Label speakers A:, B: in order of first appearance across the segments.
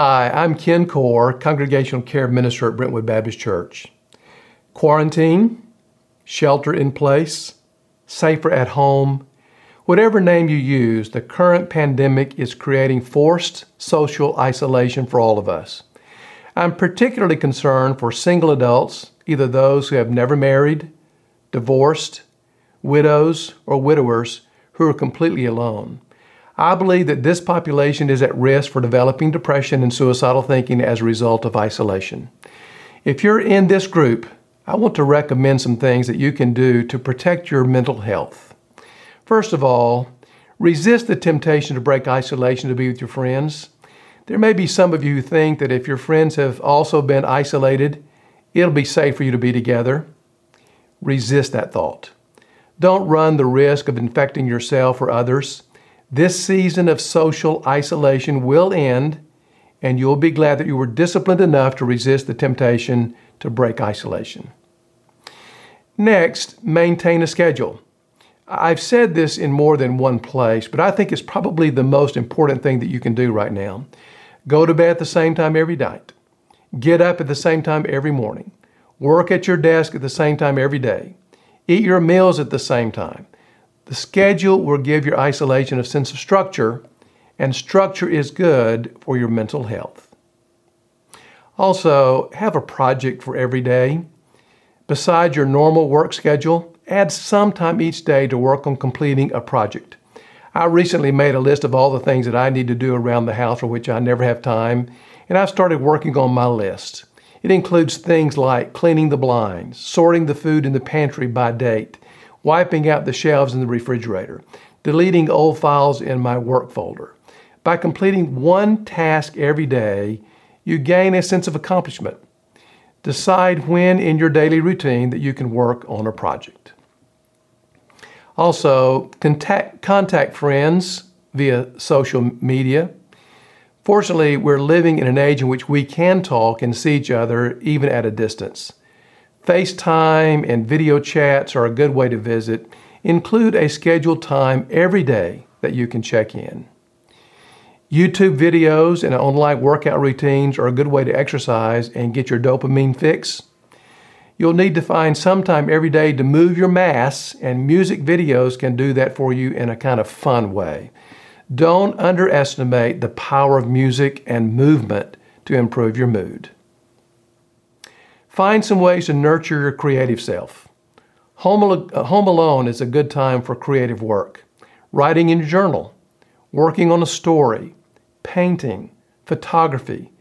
A: Hi, I'm Ken Corr, Congregational Care Minister at Brentwood Baptist Church. Quarantine, shelter in place, safer at home, whatever name you use, the current pandemic is creating forced social isolation for all of us. I'm particularly concerned for single adults, either those who have never married, divorced, widows, or widowers who are completely alone. I believe that this population is at risk for developing depression and suicidal thinking as a result of isolation. If you're in this group, I want to recommend some things that you can do to protect your mental health. First of all, resist the temptation to break isolation to be with your friends. There may be some of you who think that if your friends have also been isolated, it'll be safe for you to be together. Resist that thought. Don't run the risk of infecting yourself or others. This season of social isolation will end, and you'll be glad that you were disciplined enough to resist the temptation to break isolation. Next, maintain a schedule. I've said this in more than one place, but I think it's probably the most important thing that you can do right now. Go to bed at the same time every night. Get up at the same time every morning. Work at your desk at the same time every day. Eat your meals at the same time. The schedule will give your isolation a sense of structure, and structure is good for your mental health. Also, have a project for every day. Besides your normal work schedule, add some time each day to work on completing a project. I recently made a list of all the things that I need to do around the house for which I never have time, and I've started working on my list. It includes things like cleaning the blinds, sorting the food in the pantry by date, wiping out the shelves in the refrigerator, deleting old files in my work folder. By completing one task every day, you gain a sense of accomplishment. Decide when in your daily routine that you can work on a project. Also, contact, contact friends via social media. Fortunately, we're living in an age in which we can talk and see each other even at a distance. FaceTime and video chats are a good way to visit. Include a scheduled time every day that you can check in. YouTube videos and online workout routines are a good way to exercise and get your dopamine fix. You'll need to find some time every day to move your mass, and music videos can do that for you in a kind of fun way. Don't underestimate the power of music and movement to improve your mood. Find some ways to nurture your creative self. Home, uh, home alone is a good time for creative work. Writing in your journal, working on a story, painting, photography.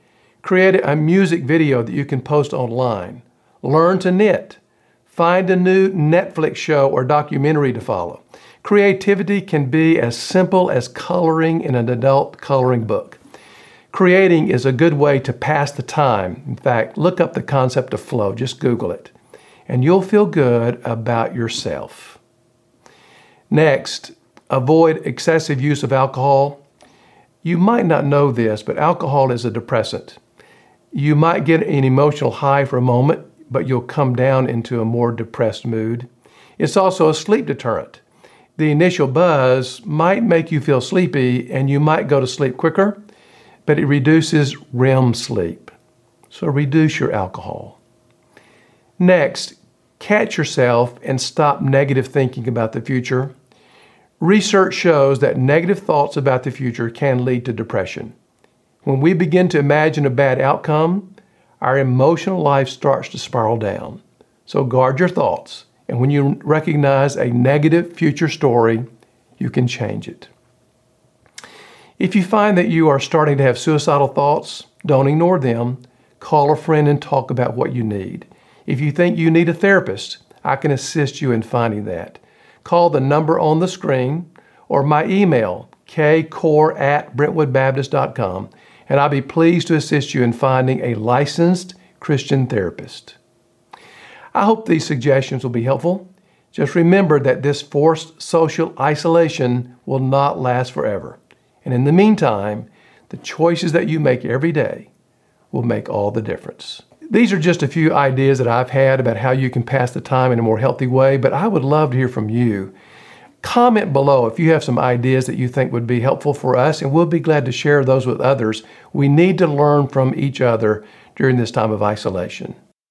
A: Create a music video that you can post online. Learn to knit. Find a new Netflix show or documentary to follow. Creativity can be as simple as coloring in an adult coloring book. Creating is a good way to pass the time. In fact, look up the concept of flow, just Google it, and you'll feel good about yourself. Next, avoid excessive use of alcohol. You might not know this, but alcohol is a depressant. You might get an emotional high for a moment, but you'll come down into a more depressed mood. It's also a sleep deterrent. The initial buzz might make you feel sleepy, and you might go to sleep quicker but it reduces REM sleep. So reduce your alcohol. Next, catch yourself and stop negative thinking about the future. Research shows that negative thoughts about the future can lead to depression. When we begin to imagine a bad outcome, our emotional life starts to spiral down. So guard your thoughts, and when you recognize a negative future story, you can change it. If you find that you are starting to have suicidal thoughts, don't ignore them. Call a friend and talk about what you need. If you think you need a therapist, I can assist you in finding that. Call the number on the screen or my email, kcorr at brentwoodbaptist.com, and I'll be pleased to assist you in finding a licensed Christian therapist. I hope these suggestions will be helpful. Just remember that this forced social isolation will not last forever. And in the meantime, the choices that you make every day will make all the difference. These are just a few ideas that I've had about how you can pass the time in a more healthy way, but I would love to hear from you. Comment below if you have some ideas that you think would be helpful for us, and we'll be glad to share those with others. We need to learn from each other during this time of isolation.